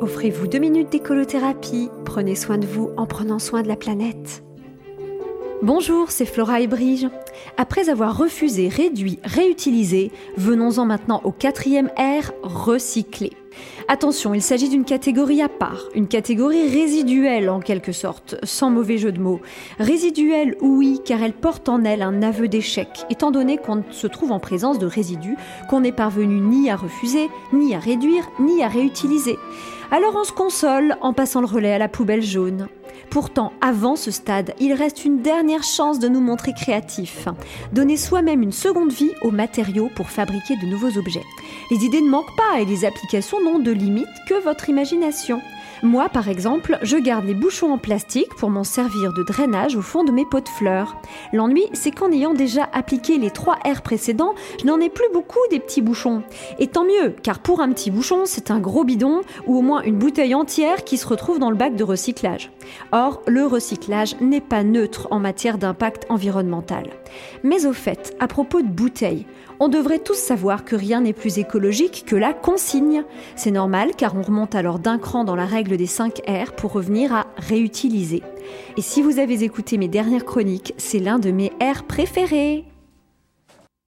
Offrez-vous deux minutes d'écolothérapie. Prenez soin de vous en prenant soin de la planète. Bonjour, c'est Flora et Brige. Après avoir refusé, réduit, réutilisé, venons-en maintenant au quatrième R, recycler. Attention, il s'agit d'une catégorie à part, une catégorie résiduelle en quelque sorte, sans mauvais jeu de mots. Résiduelle, oui, car elle porte en elle un aveu d'échec, étant donné qu'on se trouve en présence de résidus qu'on n'est parvenu ni à refuser, ni à réduire, ni à réutiliser. Alors on se console en passant le relais à la poubelle jaune. Pourtant, avant ce stade, il reste une dernière chance de nous montrer créatifs. Donner soi-même une seconde vie aux matériaux pour fabriquer de nouveaux objets. Les idées ne manquent pas et les applications de limite que votre imagination. Moi, par exemple, je garde les bouchons en plastique pour m'en servir de drainage au fond de mes pots de fleurs. L'ennui, c'est qu'en ayant déjà appliqué les 3 R précédents, je n'en ai plus beaucoup des petits bouchons. Et tant mieux, car pour un petit bouchon, c'est un gros bidon ou au moins une bouteille entière qui se retrouve dans le bac de recyclage. Or, le recyclage n'est pas neutre en matière d'impact environnemental. Mais au fait, à propos de bouteilles, on devrait tous savoir que rien n'est plus écologique que la consigne. C'est normal car on remonte alors d'un cran dans la des 5 R pour revenir à réutiliser. Et si vous avez écouté mes dernières chroniques, c'est l'un de mes R préférés.